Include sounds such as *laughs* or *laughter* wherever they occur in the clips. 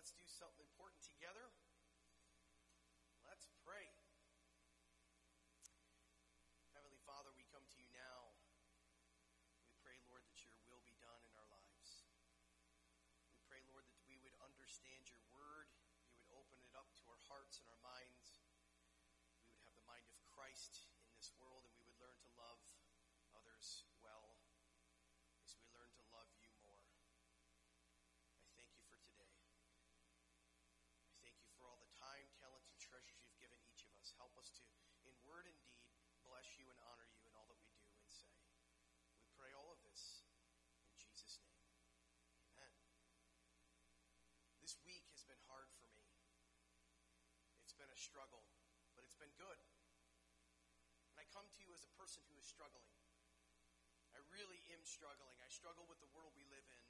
let's do something important together. Let's pray. Heavenly Father, we come to you now. We pray, Lord, that your will be done in our lives. We pray, Lord, that we would understand your word. You would open it up to our hearts and our minds. We would have the mind of Christ in this world, and we would learn to love others well as we learn to love you more. I thank you for today. I thank you for all the time, talents, and treasures you've given each of us. Help us to, in word and deed, bless you and honor you in all that we do and say. We pray all of this in Jesus' name. Amen. This week has been hard for me. It's been a struggle, but it's been good. And I come to you as a person who is struggling. I really am struggling. I struggle with the world we live in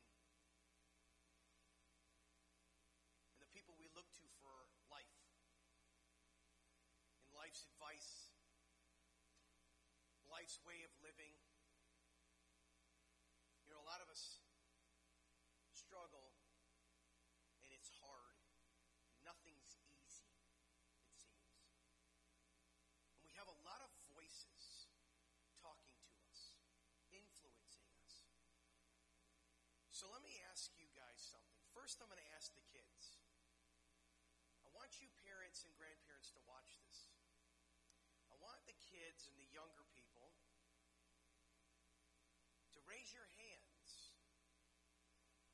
and the people we look to for life and life's advice, life's way of living. You know, a lot of us struggle and it's hard. Nothing's easy, it seems. And we have a lot of voices talking to us, influencing us. So let me ask you guys something. First, I'm going to ask the kids. I want you parents and grandparents to watch this. I want the kids and the younger people to raise your hands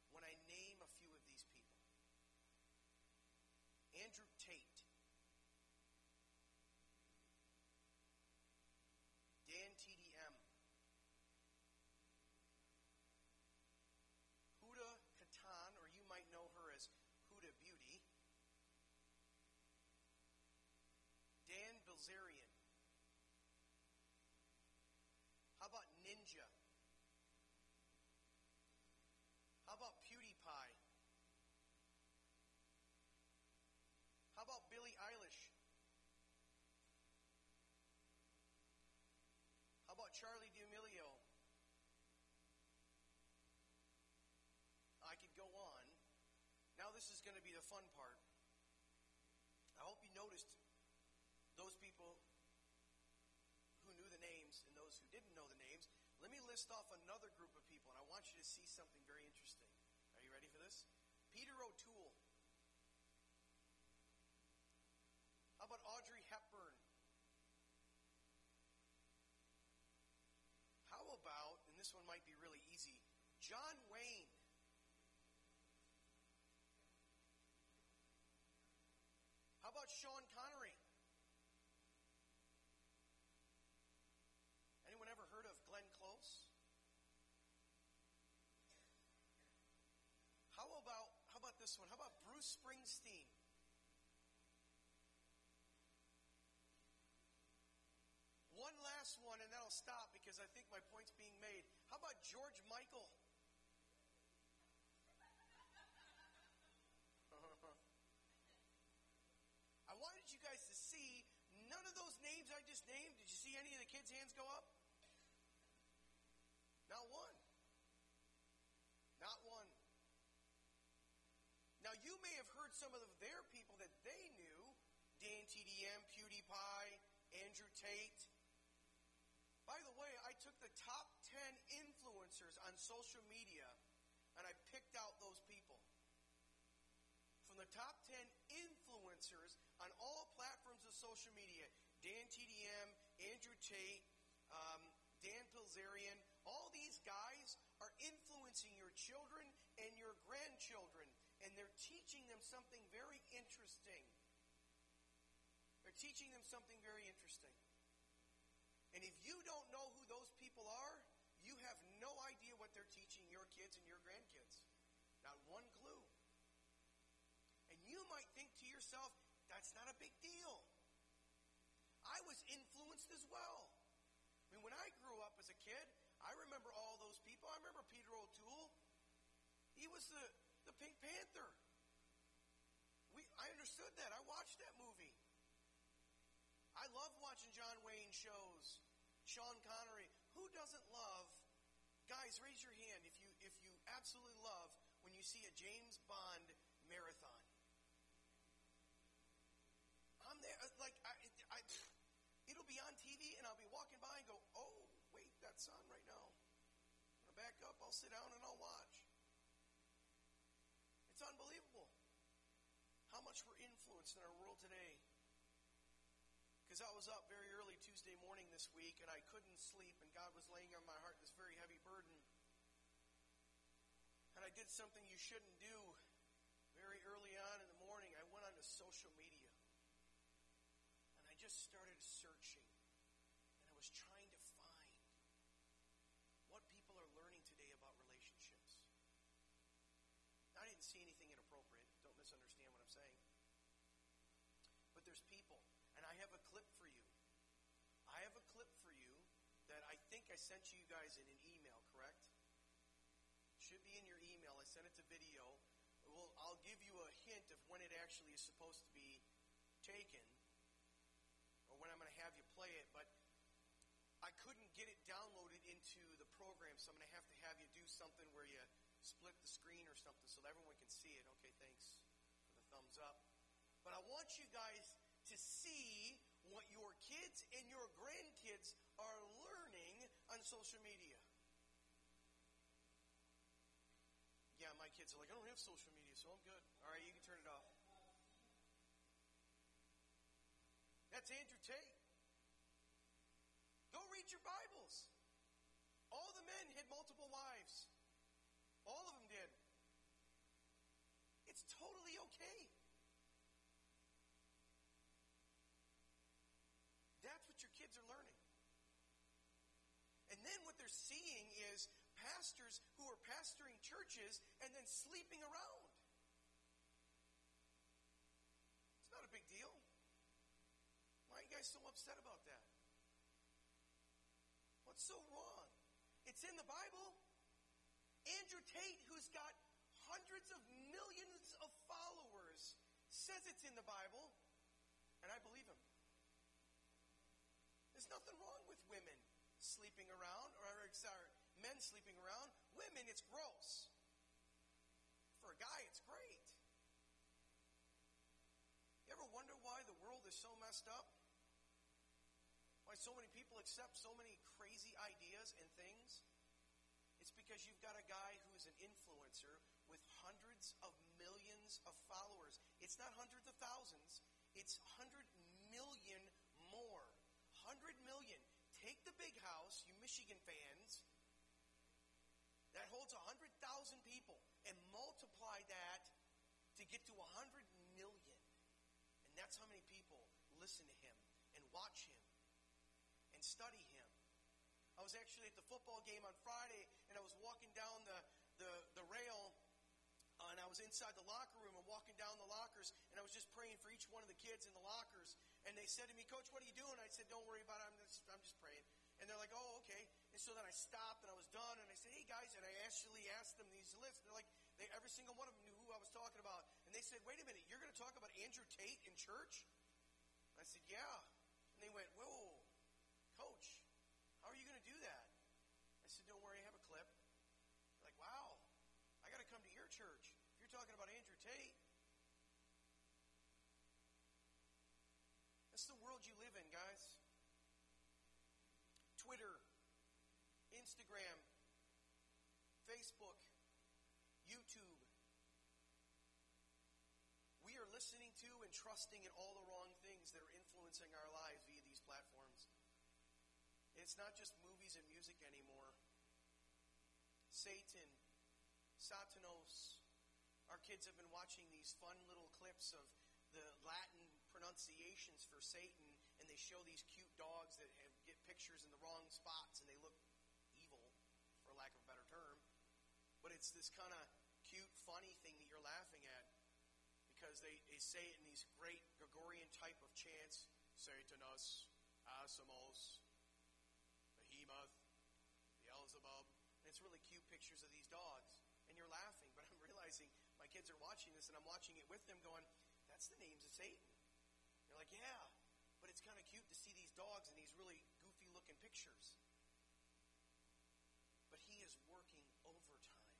when I name a few of these people. Andrew Tate. Dan TDM. Huda Kattan, or you might know her as Huda Beauty. Dan Bilzerian. How How about PewDiePie? How about Billie Eilish? How about Charli D'Amelio? I could go on. Now this is going to be the fun part. I hope you noticed those people who knew the names and those who didn't know the names. Off another group of people, and I want you to see something very interesting. Are you ready for this? Peter O'Toole. How about Audrey Hepburn? How about, and this one might be really easy, John Wayne? How about Sean Connery? Anyone ever heard of Glenn Close? How about how about this one? How about Bruce Springsteen? One last one, and then I'll stop because I think my point's being made. How about George Michael? *laughs* I wanted you guys to see none of those names I just named. Did you see any of the kids' hands go up? Not one. Not one. You may have heard some of their people that they knew Dan TDM, PewDiePie, Andrew Tate. By the way, I took the top 10 influencers on social media and I picked out those people. From the top 10 influencers on all platforms of social media Dan TDM, Andrew Tate, um, Dan Bilzerian, all these guys are influencing your children and your grandchildren, and they're teaching them something very interesting. They're teaching them something very interesting. And if you don't know who those people are, you have no idea what they're teaching your kids and your grandkids. Not one clue. And you might think to yourself, that's not a big deal. I was influenced as well. I mean, when I grew up as a kid, I remember all those people. I remember Peter O'Toole. He was the, the Pink Panther understood that. I watched that movie. I love watching John Wayne shows. Sean Connery. Who doesn't love? Guys, raise your hand if you if you absolutely love when you see a James Bond marathon. I'm there, uh, like I, I, it'll be on TV, and I'll be walking by and go, "Oh, wait, that's on right now." I'm gonna back up. I'll sit down and I'll watch. Much we're influenced in our world today. Because I was up very early Tuesday morning this week and I couldn't sleep, and God was laying on my heart this very heavy burden. And I did something you shouldn't do very early on in the morning. I went onto social media and I just started searching. And I was trying to find what people are learning today about relationships. I didn't see anything inappropriate. Don't misunderstand what I'm saying. But there's people, and I have a clip for you. I have a clip for you that I think I sent you guys in an email, correct? Should be in your email. I sent it to video. Well, I'll give you a hint of when it actually is supposed to be taken, or when I'm going to have you play it, but I couldn't get it downloaded into the program, so I'm going to have to have you do something where you split the screen or something so that everyone can see it. Okay, thanks for the thumbs up. But I want you guys kids and your grandkids are learning on social media. Yeah, my kids are like, I don't have social media, so I'm good. All right, you can turn it off. That's Andrew Tate. Go read your Bibles. All the men had multiple wives. All of them did. It's totally okay. That's what your kids are learning. And then what they're seeing is pastors who are pastoring churches and then sleeping around. It's not a big deal. Why are you guys so upset about that? What's so wrong? It's in the Bible. Andrew Tate, who's got hundreds of millions of followers, says it's in the Bible, and I believe him. There's nothing wrong with women sleeping around, or sorry, men sleeping around. Women, it's gross. For a guy, it's great. You ever wonder why the world is so messed up? Why so many people accept so many crazy ideas and things? It's because you've got a guy who's an influencer with hundreds of millions of followers. It's not hundreds of thousands, it's 100 million more. 100 million. Take the big house, you Michigan fans, that holds 100,000 people, and multiply that to get to 100 million. And that's how many people listen to him and watch him and study him. I was actually at the football game on Friday, and I was walking down the, the, the rail, was inside the locker room and walking down the lockers, and I was just praying for each one of the kids in the lockers. And they said to me, Coach, what are you doing? I said, Don't worry about it. I'm just, I'm just praying. And they're like, Oh, okay. And so then I stopped and I was done, and I said, Hey guys, and I actually asked them these lists. They're like, they, every single one of them knew who I was talking about. And they said, Wait a minute, you're going to talk about Andrew Tate in church? I said, Yeah. And they went, Whoa, Coach, how are you going to do that? I said, Don't worry, I have a clip. They're like, Wow, I got to come to your church. If you're talking about Andrew Tate, that's the world you live in, guys. Twitter, Instagram, Facebook, YouTube. We are listening to and trusting in all the wrong things that are influencing our lives via these platforms. It's not just movies and music anymore. Satan, Satanos. Our kids have been watching these fun little clips of the Latin pronunciations for Satan, and they show these cute dogs that have, pictures in the wrong spots, and they look evil, for lack of a better term. But it's this kind of cute, funny thing that you're laughing at because they, they say it in these great Gregorian type of chants Satanus, Asimos, Behemoth, Beelzebub. And it's really cute pictures of these dogs. And you're laughing, but *laughs* I'm realizing my kids are watching this and I'm watching it with them going, that's the names of Satan. You're like, yeah, but it's kind of cute to see these dogs in these really pictures. But he is working overtime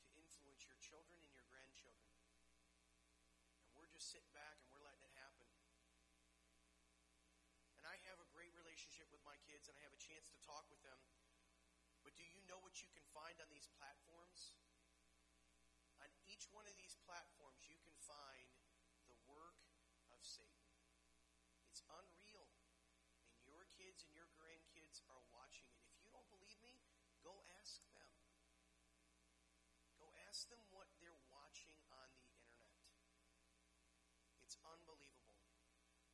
to influence your children and your grandchildren. And we're just sitting back and we're letting it happen. And I have a great relationship with my kids and I have a chance to talk with them. But do you know what you can find on these platforms? On each one of these platforms, you can find the work of Satan. It's unreal. And your kids and your grandkids are watching it. If you don't believe me, go ask them. Go ask them what they're watching on the internet. It's unbelievable.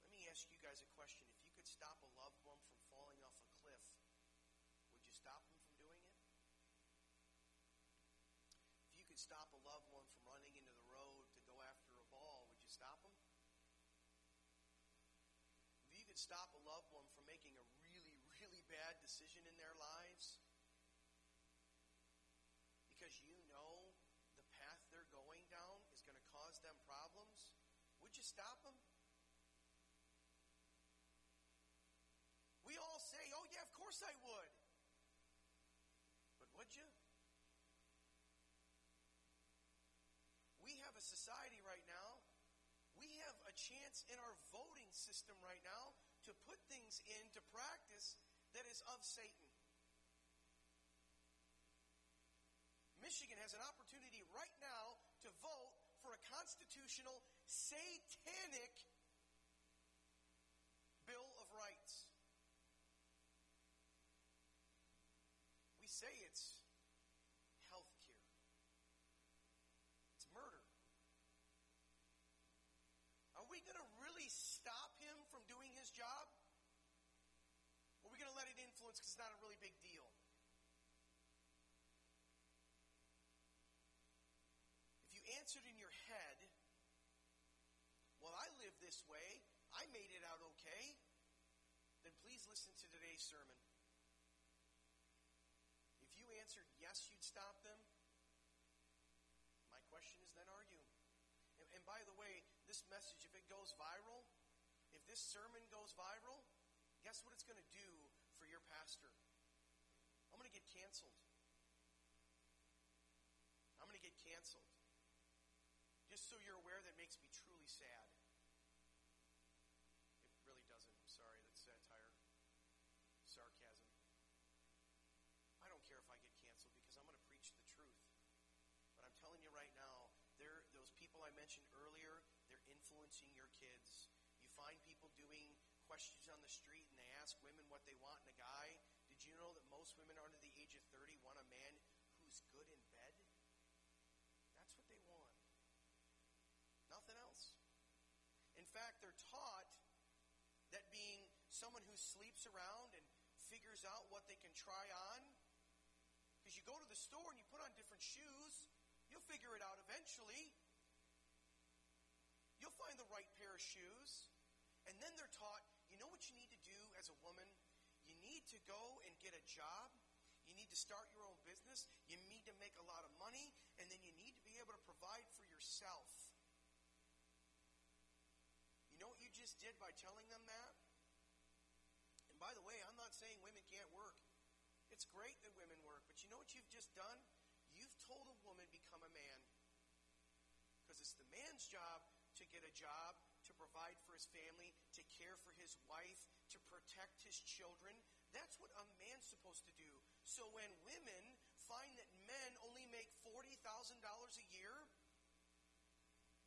Let me ask you guys a question. If you could stop a loved one from falling off a cliff, would you stop them from doing it? If you could stop a loved one from running into the road to go after a ball, would you stop them? If you could stop a loved one from making a really, really bad decision in their lives, because you know the path they're going down is going to cause them problems, would you stop them? We all say, oh, yeah, of course I would. But would you? We have a society right now, we have a chance in our voting system right now to put things into practice that is of Satan. Michigan has an opportunity right now to vote for a constitutional satanic Bill of Rights. We say it's health care, it's murder. Are we going to really stop him from doing his job? Or are we going to let it influence because it's not a really big deal? If you answered in your head, well, I live this way, I made it out okay, then please listen to today's sermon. If you answered yes, you'd stop them, my question is then are you? And, and by the way, this message, if it goes viral, if this sermon goes viral, guess what it's going to do for your pastor? I'm going to get canceled. I'm going to get canceled. Just so you're aware, that makes me truly sad. It really doesn't. I'm sorry. That's satire, sarcasm. I don't care if I get canceled because I'm going to preach the truth. But I'm telling you right now, there those people I mentioned earlier, they're influencing your kids. You find people doing questions on the street and they ask women what they want in a guy. Did you know that most women under the age of 30 want a man who's good in bed? That's what they want. Nothing else. In fact, they're taught that being someone who sleeps around and figures out what they can try on, because you go to the store and you put on different shoes, you'll figure it out eventually. You'll find the right pair of shoes. And then they're taught, you know what you need to do as a woman? You need to go and get a job. You need to start your own business. You need to make a lot of money. And then you need to be able to provide for yourself. Just did by telling them that? And by the way, I'm not saying women can't work. It's great that women work, but you know what you've just done? You've told a woman become a man. Because it's the man's job to get a job, to provide for his family, to care for his wife, to protect his children. That's what a man's supposed to do. So when women find that men only make $40,000 a year,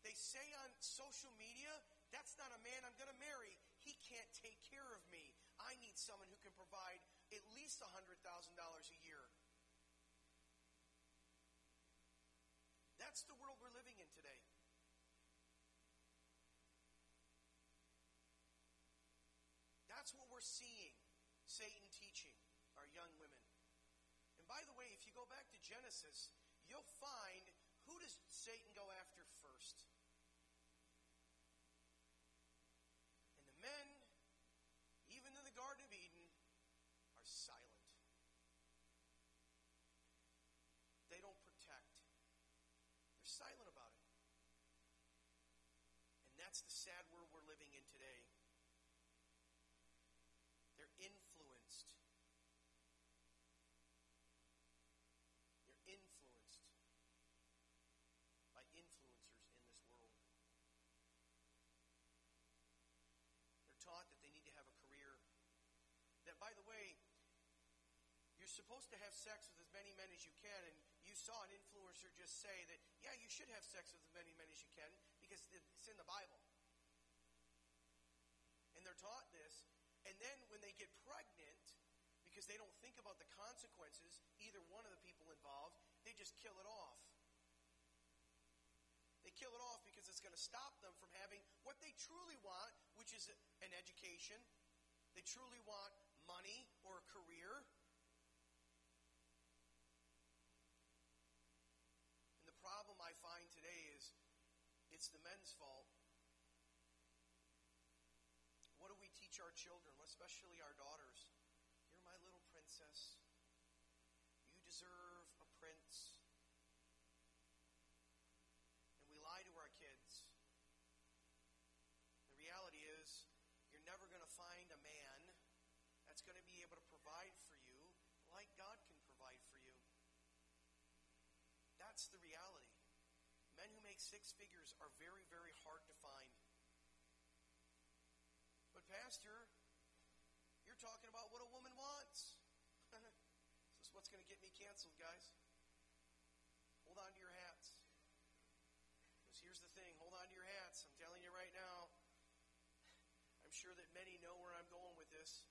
they say on social media, that's not a man I'm going to marry. He can't take care of me. I need someone who can provide at least $100,000 a year. That's the world we're living in today. That's what we're seeing Satan teaching our young women. And by the way, if you go back to Genesis, you'll find who does Satan go after first? And the men, even in the Garden of Eden, are silent. They don't protect. They're silent about it. And that's the sad world we're living in today. They're influenced. They're influenced by influencers in this world. They're taught that they need to have a career. That, by the way, you're supposed to have sex with as many men as you can, and you saw an influencer just say that, yeah, you should have sex with as many men as you can because it's in the Bible. And they're taught this, and then when they get pregnant, because they don't think about the consequences, either one of the people involved, they just kill it off. They kill it off because it's going to stop them from having what they truly want, which is an education. They truly want money or a career. problem I find today is it's the men's fault. What do we teach our children, especially our daughters? You're my little princess. You deserve a prince. And we lie to our kids. The reality is, you're never going to find a man that's going to be able to provide for you like God can provide for you. That's the reality. Men who make six figures are very, very hard to find. But, Pastor, you're talking about what a woman wants. *laughs* this is what's going to get me canceled, guys. Hold on to your hats. Because here's the thing hold on to your hats. I'm telling you right now. I'm sure that many know where I'm going with this.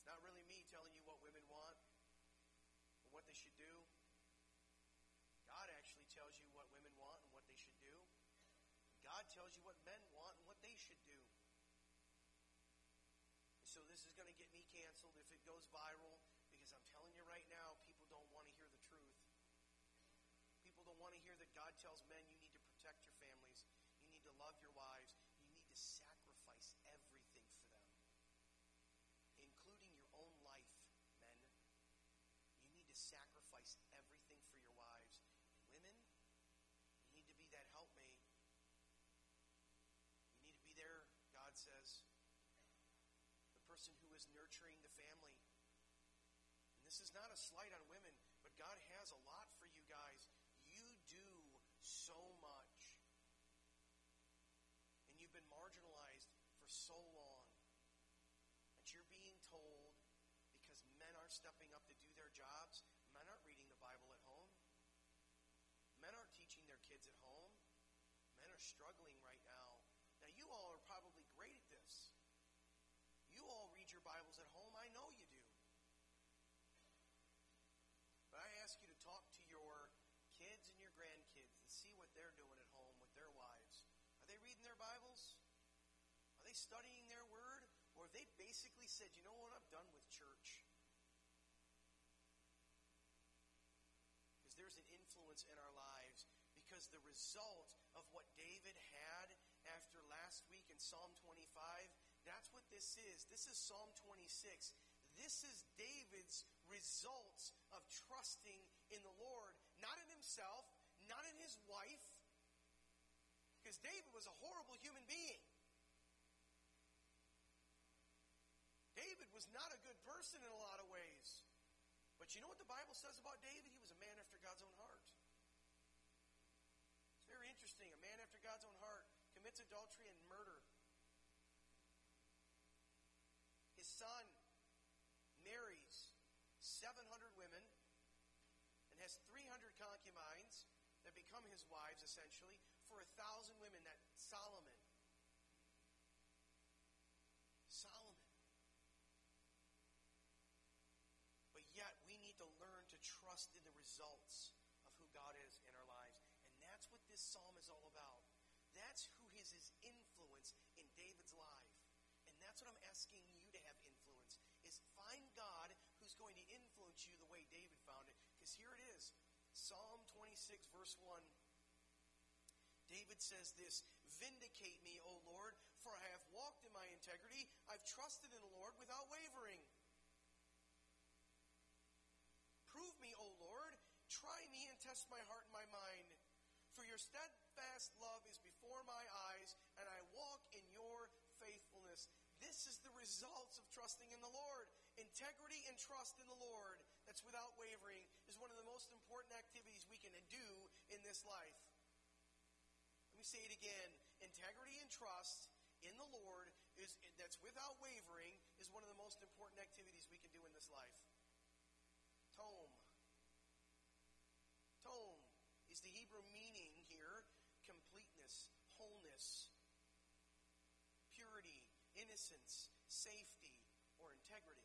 It's not really me telling you what women want or what they should do. God actually tells you what women want and what they should do. God tells you what men want and what they should do. So this is going to get me canceled if it goes viral because I'm telling you right now, people don't want to hear the truth. People don't want to hear that God tells men you need to protect your families, you need to love your wives, you need to sacrifice everything for them, including your own life, men. You need to sacrifice everything for your wives women, you need to be that helpmate. You need to be there, God says, the person who is nurturing the family. And this is not a slight on women, but God has a lot for you guys. You do so much. And you've been marginalized for so long that you're being told because men aren't stepping up to do their jobs, men aren't reading the Bible at home. Men aren't teaching their kids at home. Men are struggling right now. Now, you all are probably great at this. You all read your Bibles at home. I know you do. But I ask you to talk to your kids and your grandkids and see what they're doing at home with their wives. Are they reading their Bibles? They studying their word? Or they basically said, you know what, I'm done with church? Because there's an influence in our lives because the result of what David had after last week in Psalm 25, that's what this is. This is Psalm 26. This is David's results of trusting in the Lord, not in himself, not in his wife, because David was a horrible human being. David was not a good person in a lot of ways. But you know what the Bible says about David? He was a man after God's own heart. It's very interesting. A man after God's own heart commits adultery and murder. His son marries 700 women and has 300 concubines that become his wives, essentially, for a thousand women that Solomon need to learn to trust in the results of who God is in our lives. And that's what this psalm is all about. That's who is his is influence in David's life. And that's what I'm asking you to have influence is find God who's going to influence you the way David found it. Because here it is. Psalm 26 verse 1. David says this, Vindicate me, O Lord, for I have walked in my integrity. I've trusted in the Lord without wavering. Prove me, O Lord. Try test my heart and my mind. For your steadfast love is before my eyes, and I walk in your faithfulness. This is the results of trusting in the Lord. Integrity and trust in the Lord that's without wavering is one of the most important activities we can do in this life. Let me say it again. Integrity and trust in the Lord is that's without wavering is one of the most important activities we can do in this life. the Hebrew meaning here completeness, wholeness, purity, innocence, safety, or integrity.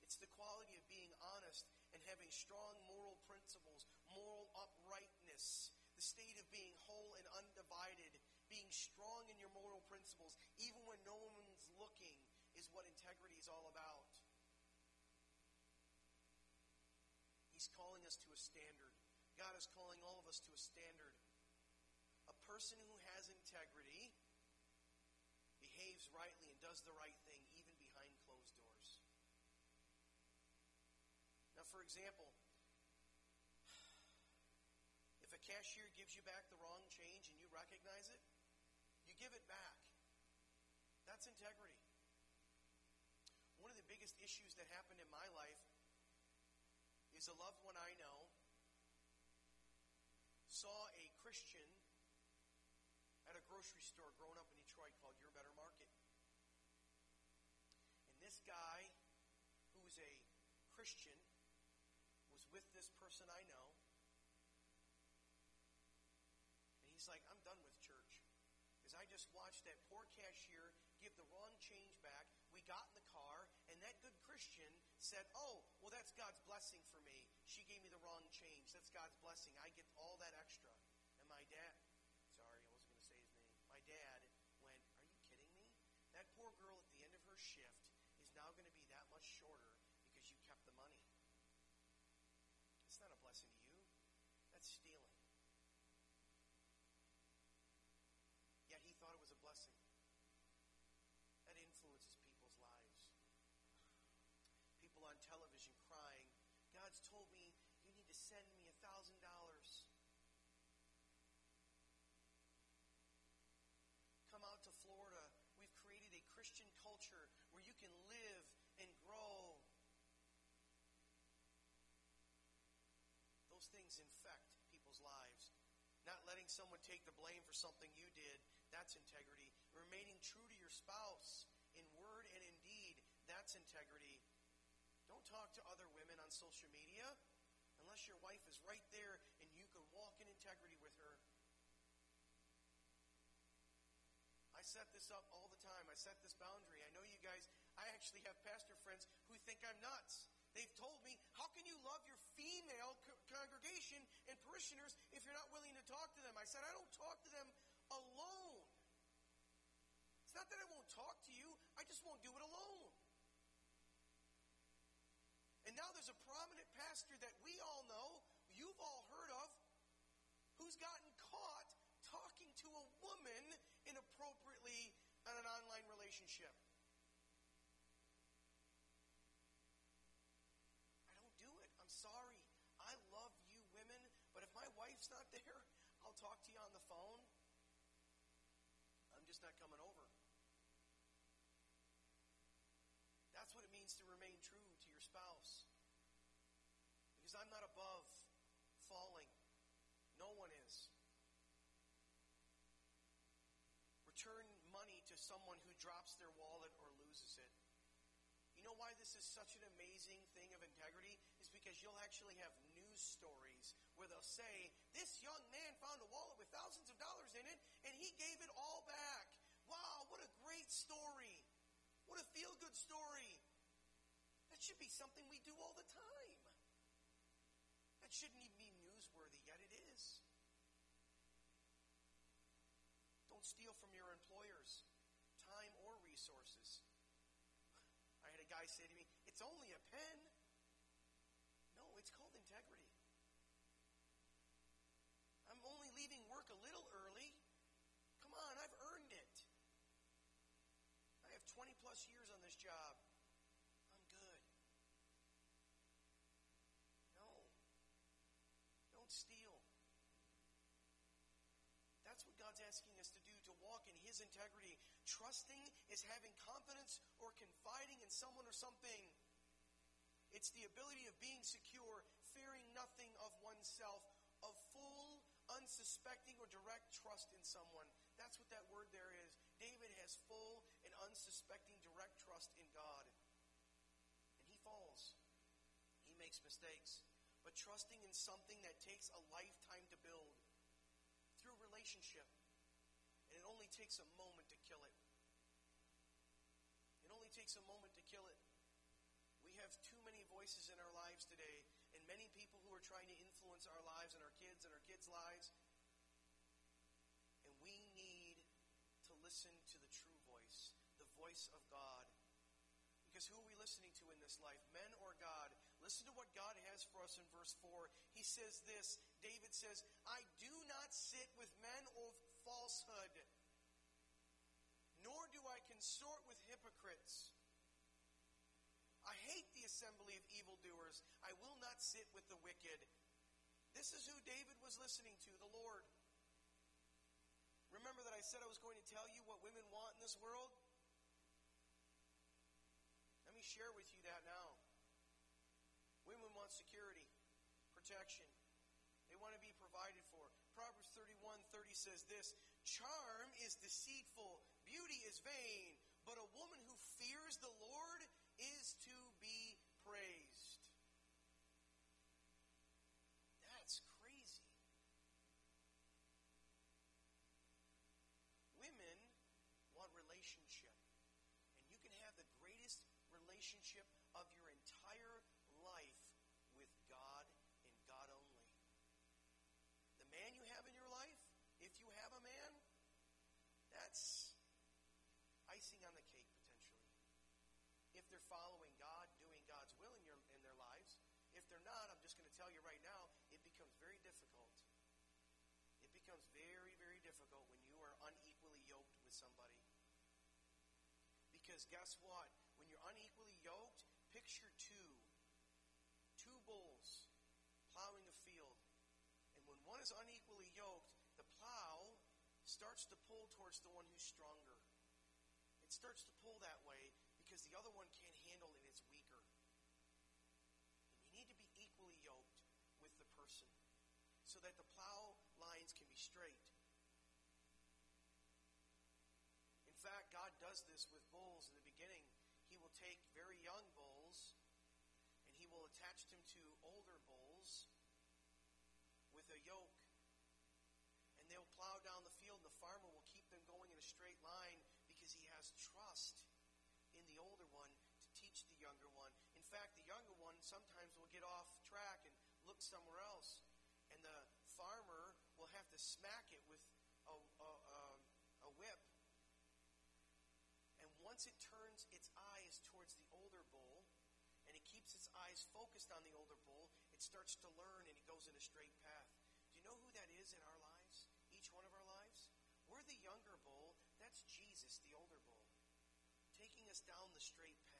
It's the quality of being honest and having strong moral principles, moral uprightness, the state of being whole and undivided, being strong in your moral principles, even when no one's looking, is what integrity is all about. He's calling us to a standard. God is calling all of us to a standard. A person who has integrity behaves rightly and does the right thing even behind closed doors. Now, for example, if a cashier gives you back the wrong change and you recognize it, you give it back. That's integrity. One of the biggest issues that happened in my life is a loved one I know saw a Christian at a grocery store growing up in Detroit called Your Better Market. And this guy, who was a Christian, was with this person I know. And he's like, I'm done with church. Because I just watched that poor cashier give the wrong change back. We got in the car, that good Christian said, Oh, well, that's God's blessing for me. She gave me the wrong change. That's God's blessing. I get all that extra. And my dad, sorry, I wasn't going to say his name. My dad went, Are you kidding me? That poor girl at the end of her shift is now going to be that much shorter because you kept the money. It's not a blessing to you, that's stealing. Yet he thought it was a blessing. That influences people's lives. People on television crying, God's told me you need to send me a thousand dollars. Come out to Florida. We've created a Christian culture where you can live and grow. Those things infect people's lives. Not letting someone take the blame for something you did, that's integrity. Remaining true to your spouse in word and in deed, that's integrity. Don't talk to other women on social media unless your wife is right there and you can walk in integrity with her. I set this up all the time. I set this boundary. I know you guys, I actually have pastor friends who think I'm nuts. They've told me, how can you love your female co- congregation and parishioners if you're not willing to talk to them? I said, I don't talk to them alone. It's not that I won't talk to you, I just won't do it alone. And now there's a prominent pastor that we all know, you've all heard of, who's gotten caught talking to a woman inappropriately in an online relationship. I don't do it. I'm sorry. I love you women, but if my wife's not there, I'll talk to you on the phone. I'm just not coming over. That's what it means to remain true to your spouse. Because I'm not above falling. No one is. Return money to someone who drops their wallet or loses it. You know why this is such an amazing thing of integrity? Is because you'll actually have news stories where they'll say, This young man found a wallet with thousands of dollars in it and he gave it all back. Wow, what a great story. What a feel good story. That should be something we do all the time. Shouldn't even be newsworthy, yet it is. Don't steal from your employers time or resources. I had a guy say to me, It's only a pen. No, it's called integrity. I'm only leaving work a little early. Come on, I've earned it. I have 20 plus years on this job. I'm good. No. Don't steal. That's what God's asking us to do, to walk in His integrity. Trusting is having confidence or confiding in someone or something. It's the ability of being secure, fearing nothing of oneself, of full, unsuspecting, or direct trust in someone. That's what that word there is. David has full and unsuspecting direct trust in God. And he falls. He makes mistakes. But trusting in something that takes a lifetime to build through relationship. And it only takes a moment to kill it. It only takes a moment to kill it. We have too many voices in our lives today, and many people who are trying to influence our lives and our kids and our kids' lives. And we need to listen to the true voice, the voice of God. Because who are we listening to in this life, men or God? Listen to what God has for us in verse 4. He says this David says, I do not sit with men of falsehood, nor do I consort with hypocrites. I hate the assembly of evildoers. I will not sit with the wicked. This is who David was listening to, the Lord. Remember that I said I was going to tell you what women want in this world? Let me share with you that now. Want security, protection. They want to be provided for. Proverbs 31 30 says this Charm is deceitful, beauty is vain, but a woman who fears the Lord is to be praised. That's crazy. Women want relationship. And you can have the greatest relationship of your entire life with God and God only. The man you have in your life, if you have a man, that's icing on the cake potentially. If they're following God, doing God's will in your in their lives, if they're not, I'm just going to tell you right now, it becomes very difficult. It becomes very, very difficult when you are unequally yoked with somebody. Because guess what? When you're unequally yoked, picture two. Two bulls plowing a field. And when one is unequally yoked, the plow starts to pull towards the one who's stronger. It starts to pull that way because the other one can't handle it, it's weaker. And you need to be equally yoked with the person so that the plow lines can be straight. In fact, God does this with bulls in the beginning. He will take very young bulls and he will attach them to older bulls with a yoke. And they'll plow down the field, and the farmer will keep them going in a straight line because he has trust In fact, the younger one sometimes will get off track and look somewhere else. And the farmer will have to smack it with a, a, a, whip. And once it turns its eyes towards the older bull, and it keeps its eyes focused on the older bull, it starts to learn and it goes in a straight path. Do you know who that is in our lives? Each one of our lives? We're the younger bull. That's Jesus, the older bull, taking us down the straight paths.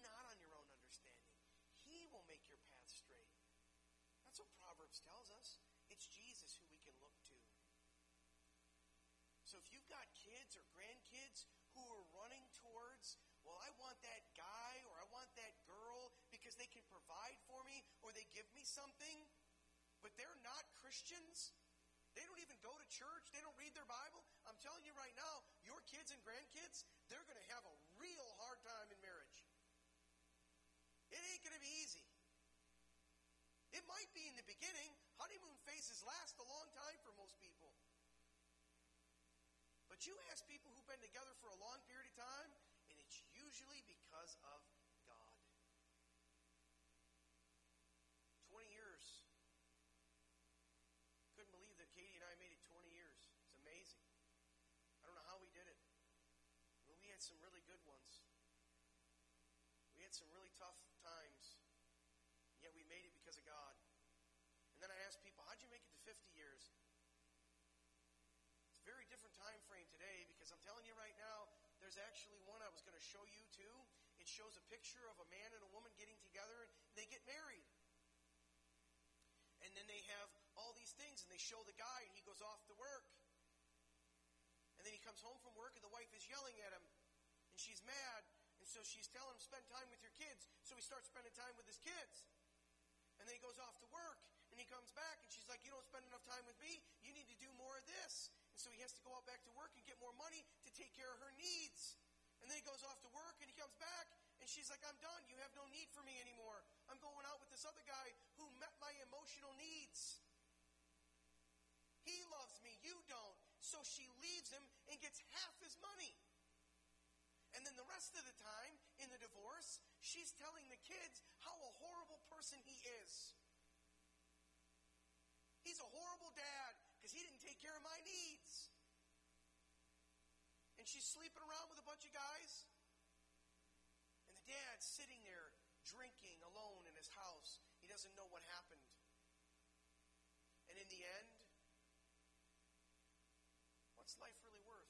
Not on your own understanding. He will make your path straight. That's what Proverbs tells us. It's Jesus who we can look to. So if you've got kids or grandkids who are running towards, well, I want that guy or I want that girl because they can provide for me or they give me something, but they're not Christians. They don't even go to church. They don't read their Bible. I'm telling you right now, your kids and grandkids, they're going to have a real hard time in marriage. It ain't going to be easy. It might be in the beginning. Honeymoon phases last a long time for most people. But you ask people who've been together for a long period of time, and it's usually because of God. 20 years. Couldn't believe that Katie and I made it 20 years. It's amazing. I don't know how we did it. But we had some really good ones. Had some really tough times. Yet we made it because of God. And then I asked people, how'd you make it to 50 years? It's a very different time frame today because I'm telling you right now, there's actually one I was going to show you too. It shows a picture of a man and a woman getting together and they get married. And then they have all these things and they show the guy and he goes off to work. And then he comes home from work and the wife is yelling at him and she's mad. So she's telling him, spend time with your kids. So he starts spending time with his kids. And then he goes off to work and he comes back and she's like, You don't spend enough time with me. You need to do more of this. And so he has to go out back to work and get more money to take care of her needs. And then he goes off to work and he comes back and she's like, I'm done. You have no need for me anymore. I'm going out with this other guy who met my emotional needs. He loves me. You don't. So she leaves him and gets half his money. And And then the rest of the time in the divorce, she's telling the kids how a horrible person he is. He's a horrible dad because he didn't take care of my needs. And she's sleeping around with a bunch of guys. And the dad's sitting there drinking alone in his house. He doesn't know what happened. And in the end, what's life really worth?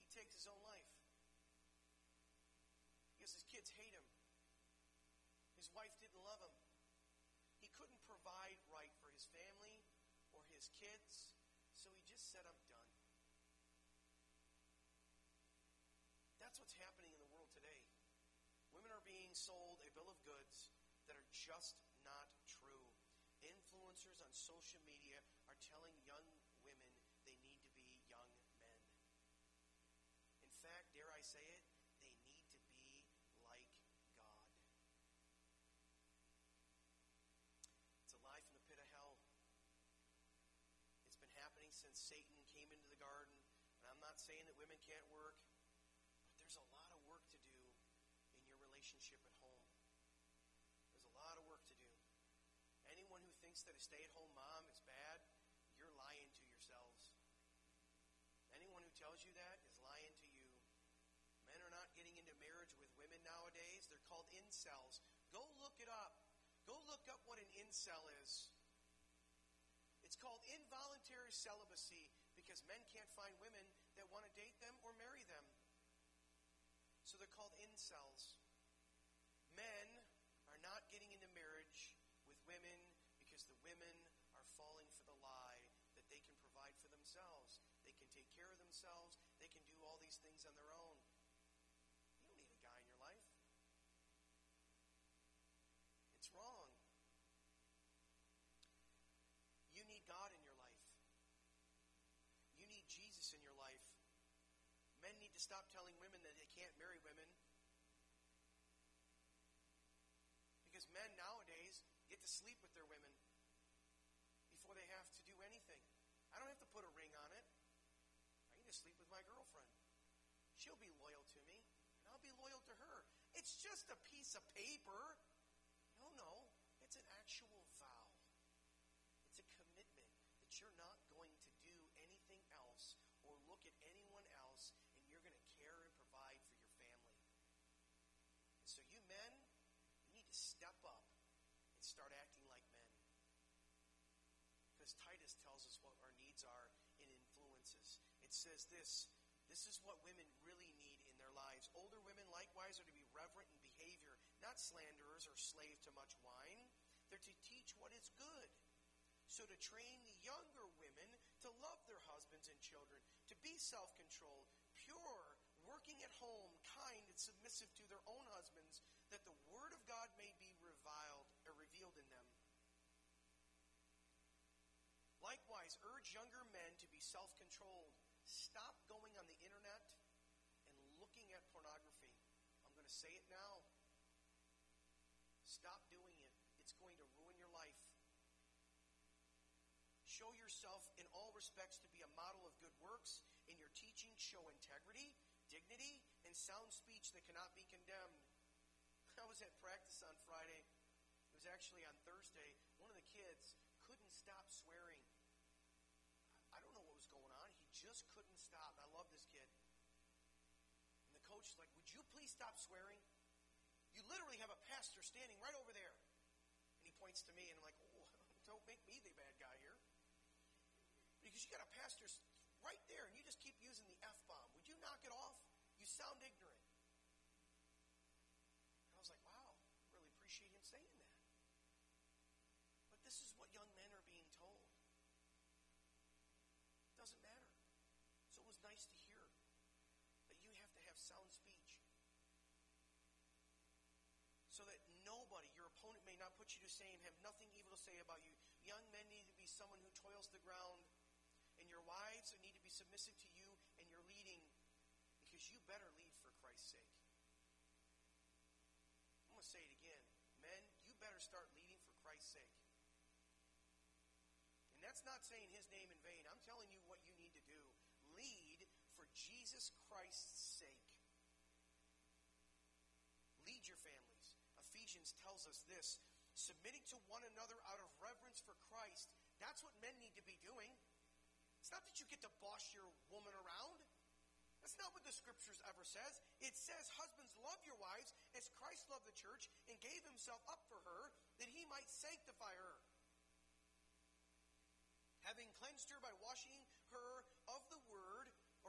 He takes his own life. Hate him. His wife didn't love him. He couldn't provide right for his family or his kids, so he just said, I'm done. That's what's happening in the world today. Women are being sold a bill of goods that are just not true. Influencers on social media are telling young women they need to be young men. In fact, dare I say it, they need to be like God. It's a life in the pit of hell. It's been happening since Satan came into the garden. And I'm not saying that women can't work, but there's a lot of work to do in your relationship at home. There's a lot of work to do. Anyone who thinks that a stay at home mom is bad, you're lying to yourselves. Anyone who tells you that is lying to you. Men are not getting into marriage with women nowadays. They're called incels. Go look it up. Go look up what an incel is. It's called involuntary celibacy because men can't find women that want to date them or marry them. So they're called incels. Men are not getting into marriage with women because the women are falling for the lie that they can provide for themselves. They can take care of themselves. They can do all these things on their own. You don't need a guy in your life. It's wrong. You need God in your life. You need Jesus in your life. Men need to stop telling women that they can't marry women. Because men nowadays get to sleep with their women before they have to do anything. I don't have to put a ring on it. I can just sleep with my girlfriend. She'll be loyal to me, and I'll be loyal to her. It's just a piece of paper. No, no. It's an actual vow. It's a commitment that you're not going to do anything else or look at anyone else, and you're going to care and provide for your family. And so, you men, you need to step up and start acting like men. Because Titus tells us what our needs are in influences. It says this this is what women really need in their lives. Older women likewise are to be reverent in behavior, not slanderers or slave to much wine. They're to teach what is good. So to train the younger women to love their husbands and children, to be self-controlled, pure, working at home, kind and submissive to their own husbands, that the word of God may be reviled or revealed in them. Likewise, urge younger men to be self-controlled. Stop going on the internet and looking at pornography. I'm going to say it now. Stop doing it. It's going to ruin your life. Show yourself in all respects to be a model of good works. In your teaching, show integrity, dignity, and sound speech that cannot be condemned. I was at practice on Friday. It was actually on Thursday. One of the kids couldn't stop swearing. I don't know what was going on. He just couldn't stop. I love this kid. And the coach is like, Would you please stop swearing? You literally have a pastor standing right over there. And he points to me, and I'm like, Oh, *laughs* don't make me the bad guy here. Because you got a pastor right there, and you just keep using the F bomb. Would you knock it off? You sound ignorant. And I was like, Wow, really appreciate him saying that. But this is what young men are being told. Doesn't matter. So it nice to hear that you have to have sound speech. So that nobody, your opponent may not put you to shame, have nothing evil to say about you. Young men need to be someone who toils the ground, and your wives need to be submissive to you and your leading, because you better lead for Christ's sake. I'm going to say it again. Men, you better start leading for Christ's sake. And that's not saying his name in vain. I'm telling you what you need to lead for Jesus Christ's sake. Lead your families. Ephesians tells us this submitting to one another out of reverence for Christ. That's what men need to be doing. It's not that you get to boss your woman around. That's not what the scriptures ever says. It says, Husbands, love your wives as Christ loved the church and gave himself up for her that he might sanctify her. Having cleansed her by washing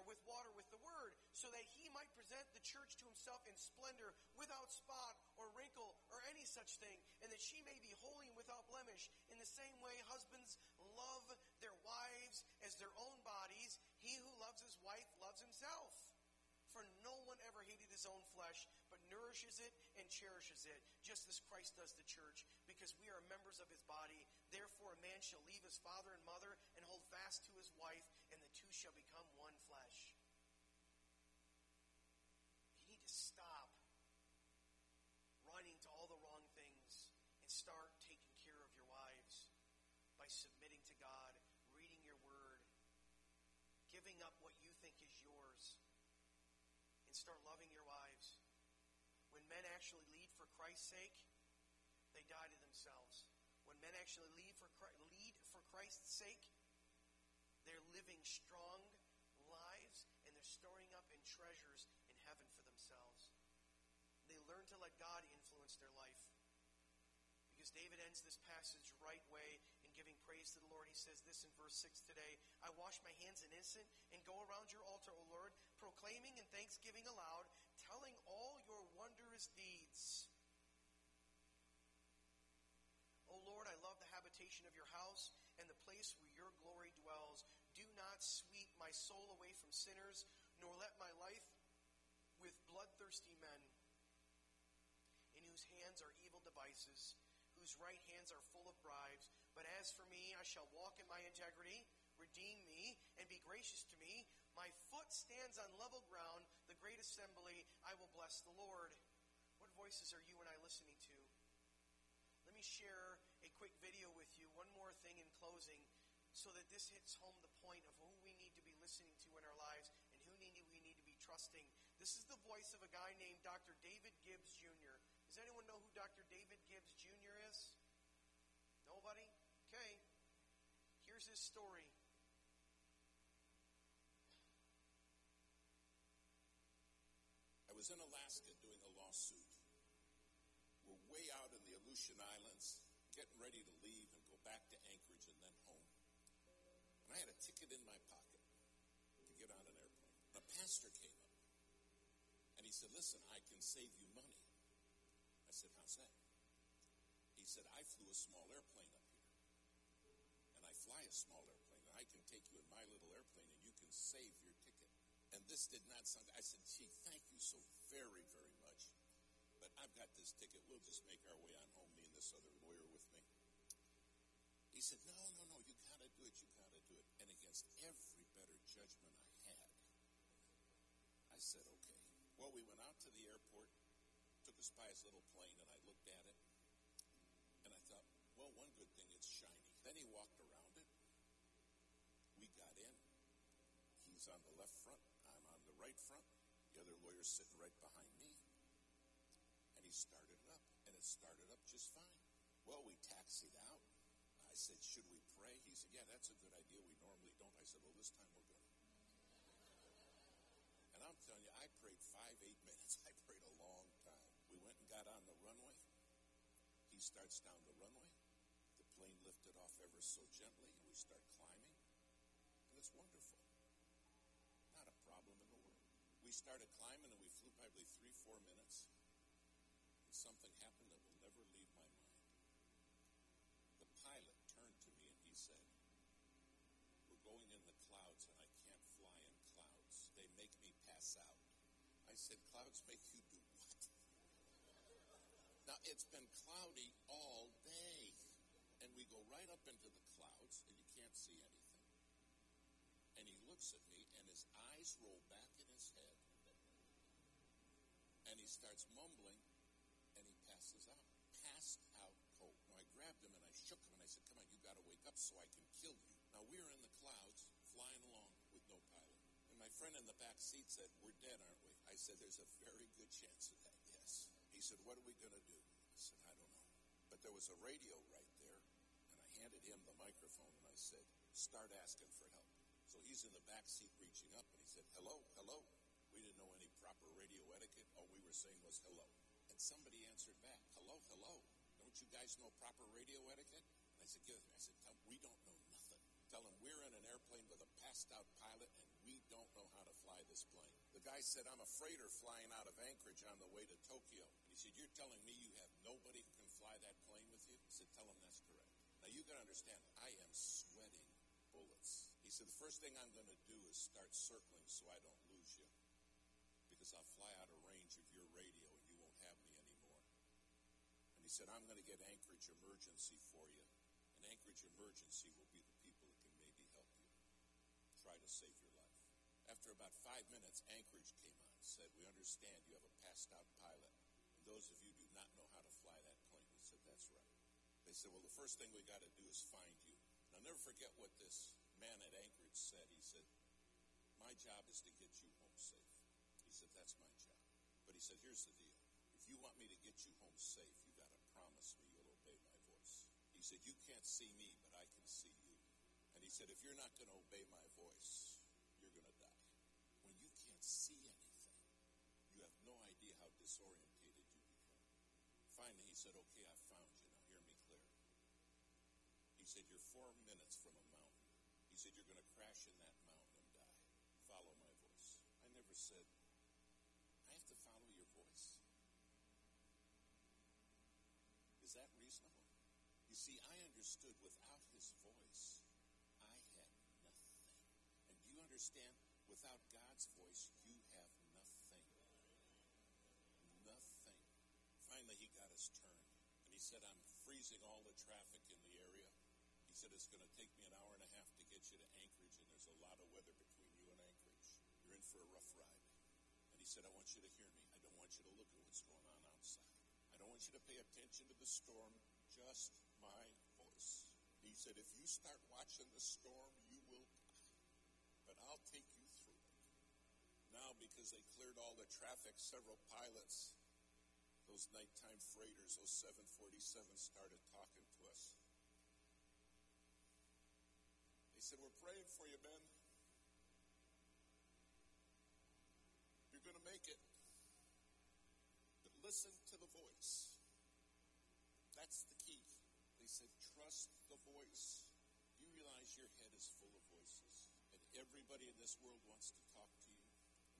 with water with the word, so that he might present the church to himself in splendor, without spot or wrinkle or any such thing, and that she may be holy and without blemish. In the same way, husbands love their wives as their own bodies. He who loves his wife loves himself. For no one ever hated his own flesh, but nourishes it and cherishes it, just as Christ does the church, because we are members of his body. Therefore, a man shall leave his father and mother and hold fast to his wife, and the two shall become one flesh. You need to stop running to all the wrong things and start taking care of your wives by submitting to God, reading your word, giving up what you think is yours, and start loving your wives. When men actually lead for Christ's sake, they die to themselves. When men actually lead for Christ, lead for Christ's sake, they're living strong lives and they're storing up in treasures in heaven for themselves. They learn to let God influence their life. David ends this passage right way in giving praise to the Lord. He says this in verse 6 today I wash my hands in innocent and go around your altar, O Lord, proclaiming in thanksgiving aloud, telling all your wondrous deeds. O Lord, I love the habitation of your house and the place where your glory dwells. Do not sweep my soul away from sinners, nor let my life with bloodthirsty men, in whose hands are evil devices, whose right hands are full of bribes. But as for me, I shall walk in my integrity. Redeem me and be gracious to me. My foot stands on level ground, the great assembly. I will bless the Lord. What voices are you and I listening to? Let me share a quick video with you. One more thing in closing, so that this hits home the point of who we need to be listening to in our lives and who need, we need to be trusting. This is the voice of a guy named Dr. David Gibbs Jr. Does anyone know who Dr. David? Nobody? Okay. Here's his story. I was in Alaska doing a lawsuit. We're way out in the Aleutian Islands, getting ready to leave and go back to Anchorage and then home. And I had a ticket in my pocket to get on an airplane. A pastor came up and he said, Listen, I can save you money. I said, How's that? Said, I flew a small airplane up here. And I fly a small airplane. And I can take you in my little airplane and you can save your ticket. And this did not sound, I said, gee, thank you so very, very much. But I've got this ticket. We'll just make our way on home, me and this other lawyer with me. He said, no, no, no, you got to do it. You got to do it. And against every better judgment I had, I said, okay. Well, we went out to the airport, took us by his little plane, and I looked at it. And I thought, well, one good thing, it's shiny. Then he walked around it. We got in. He's on the left front. I'm on the right front. The other lawyer's sitting right behind me. And he started it up, and it started up just fine. Well, we taxied out. I said, Should we pray? He said, Yeah, that's a good idea. We normally don't. I said, Well, this time we're going. And I'm telling you, I prayed five, eight *laughs* minutes. I prayed a long time. We went and got on the runway. He starts down the runway. Plane lifted off ever so gently, and we start climbing. And it's wonderful. Not a problem in the world. We started climbing, and we flew probably three, four minutes. And something happened that will never leave my mind. The pilot turned to me and he said, We're going in the clouds, and I can't fly in clouds. They make me pass out. I said, Clouds make you do what? *laughs* Now, it's been cloudy all. We go right up into the clouds, and you can't see anything. And he looks at me, and his eyes roll back in his head. And he starts mumbling, and he passes out. Passed out cold. Now, I grabbed him, and I shook him, and I said, Come on, you got to wake up so I can kill you. Now, we're in the clouds, flying along with no pilot. And my friend in the back seat said, We're dead, aren't we? I said, There's a very good chance of that, yes. He said, What are we going to do? I said, I don't know. But there was a radio right handed him the microphone and I said, Start asking for help. So he's in the back seat reaching up and he said, Hello, hello. We didn't know any proper radio etiquette. All we were saying was hello. And somebody answered back, Hello, hello. Don't you guys know proper radio etiquette? And I said, Give it. I said, Tell, We don't know nothing. Tell him we're in an airplane with a passed out pilot and we don't know how to fly this plane. The guy said, I'm a freighter flying out of Anchorage on the way to Tokyo. He said, You're telling me you have nobody Gotta understand, I am sweating bullets. He said, The first thing I'm gonna do is start circling so I don't lose you. Because I'll fly out of range of your radio and you won't have me anymore. And he said, I'm gonna get Anchorage emergency for you. And Anchorage emergency will be the people that can maybe help you. Try to save your life. After about five minutes, Anchorage came on and said, We understand you have a passed out pilot. And those of you They said, Well, the first thing we got to do is find you. And I'll never forget what this man at Anchorage said. He said, My job is to get you home safe. He said, That's my job. But he said, Here's the deal. If you want me to get you home safe, you got to promise me you'll obey my voice. He said, You can't see me, but I can see you. And he said, If you're not going to obey my voice, you're going to die. When you can't see anything, you have no idea how disorientated you become. Finally, he said, Okay, I found you. Now hear me clear. He said, You're four minutes from a mountain. He said, You're going to crash in that mountain and die. Follow my voice. I never said, I have to follow your voice. Is that reasonable? You see, I understood without his voice, I had nothing. And do you understand? Without God's voice, you have nothing. Nothing. Finally, he got his turn. And he said, I'm freezing all the traffic in the area. Said, It's going to take me an hour and a half to get you to Anchorage, and there's a lot of weather between you and Anchorage. You're in for a rough ride. And he said, I want you to hear me. I don't want you to look at what's going on outside. I don't want you to pay attention to the storm, just my voice. He said, If you start watching the storm, you will die. But I'll take you through it. Now, because they cleared all the traffic, several pilots, those nighttime freighters, those 747s, started talking to us. They said, We're praying for you, Ben. You're going to make it. But listen to the voice. That's the key. They said, Trust the voice. You realize your head is full of voices. And everybody in this world wants to talk to you.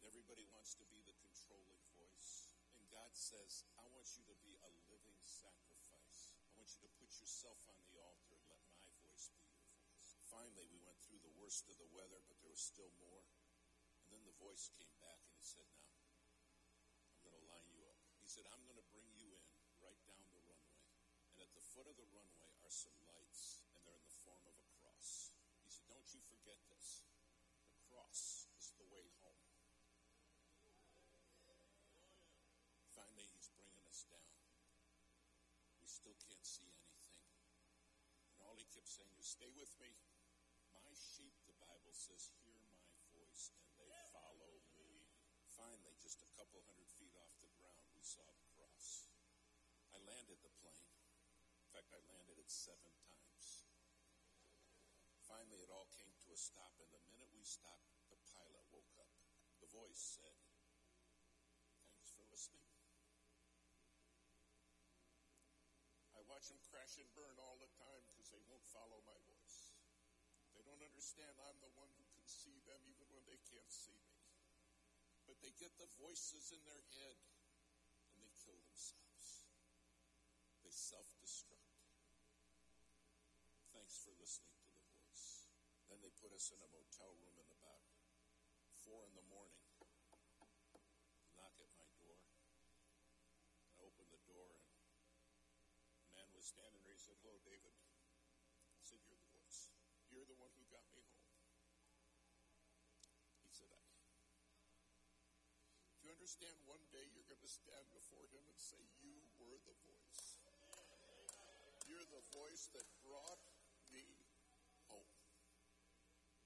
And everybody wants to be the controlling voice. And God says, I want you to be a living sacrifice. I want you to put yourself on the altar and let my voice be your voice. Finally, we went through the worst of the weather, but there was still more. And then the voice came back and it said, Now, I'm going to line you up. He said, I'm going to bring you in right down the runway. And at the foot of the runway are some lights, and they're in the form of a cross. He said, Don't you forget this. The cross is the way home. Finally, he's bringing us down. We still can't see anything. And all he kept saying is, Stay with me. Sheep, the Bible says, hear my voice and they follow me. Finally, just a couple hundred feet off the ground, we saw the cross. I landed the plane. In fact, I landed it seven times. Finally, it all came to a stop, and the minute we stopped, the pilot woke up. The voice said, Thanks for listening. I watch them crash and burn all the time because they won't follow my voice. Don't understand I'm the one who can see them even when they can't see me. But they get the voices in their head and they kill themselves. They self destruct. Thanks for listening to the voice. Then they put us in a motel room at about four in the morning. Knock at my door. I opened the door and a man was standing there. He said, Hello, David. I said, You're. You're the one who got me home. He said, I. Do you understand one day you're going to stand before him and say, You were the voice? You're the voice that brought me home.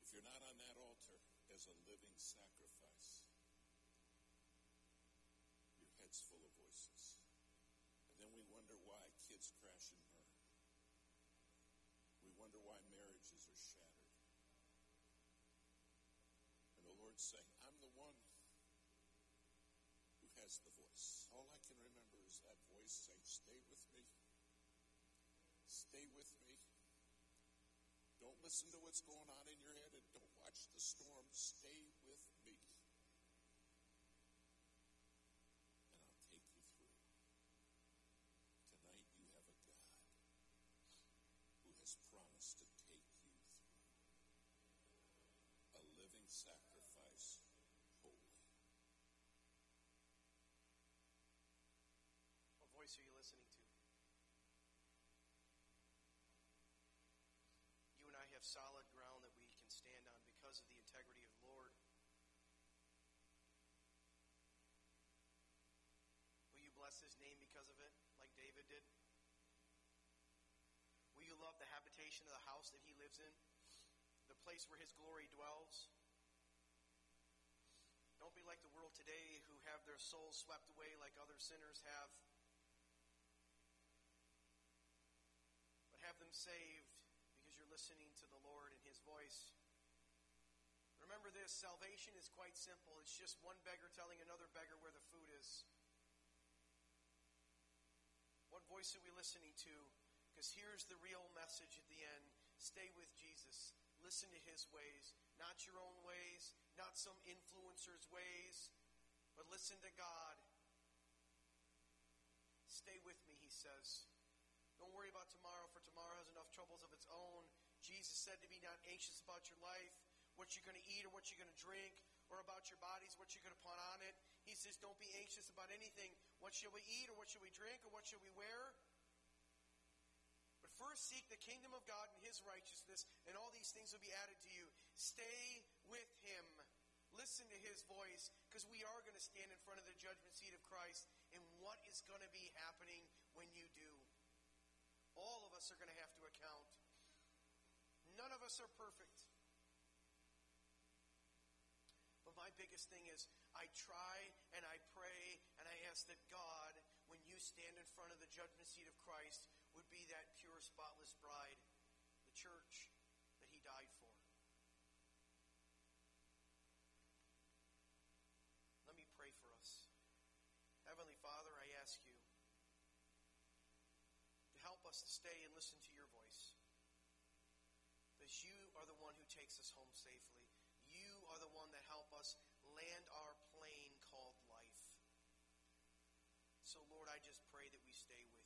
If you're not on that altar as a living sacrifice, your head's full of voices. And then we wonder why kids crash and burn. wonder why marriages are shattered. Lord's saying, I'm the one who has the voice. All I can remember is that voice saying, Stay with me. Stay with me. Don't listen to what's going on in your head and don't watch the storm. Stay with me. And I'll take you through. Tonight you have a God who has promised to take you through. A living sacrifice, holy. What voice are you listening to? You and I have solid ground that we can stand on because of the integrity of the Lord. Will you bless his name because of it, like David did? Will you love the habitation of the house that he lives in? The place where his glory dwells? Don't be like the world today who have their souls swept away like other sinners have. But have them saved listening to the Lord and his voice. Remember this salvation is quite simple. It's just one beggar telling another beggar where the food is. What voice are we listening to? Because here's the real message at the end stay with Jesus. Listen to his ways, not your own ways, not some influencer's ways, but listen to God. Stay with me, he says. Don't worry about tomorrow, for tomorrow has enough troubles of its own. Jesus said to be not anxious about your life, what you're going to eat or what you're going to drink, or about your bodies, what you're going to put on it. He says, don't be anxious about anything. What shall we eat, or what shall we drink, or what shall we wear? But first seek the kingdom of God and his righteousness, and all these things will be added to you. Stay with him. Listen to his voice, because we are going to stand in front of the judgment seat of Christ. And what is going to be happening when you do? All of us are going to have to account. None of us are perfect. But my biggest thing is I try and I pray and I ask that God, when you stand in front of the judgment seat of Christ, would be that pure, spotless bride, the church that he died for. Let me pray for us. Heavenly Father, I ask you to help us to stay and listen to your voice. Because you are the one who takes us home safely. You are the one that help us land our plane called life. So, Lord, I just pray that we stay with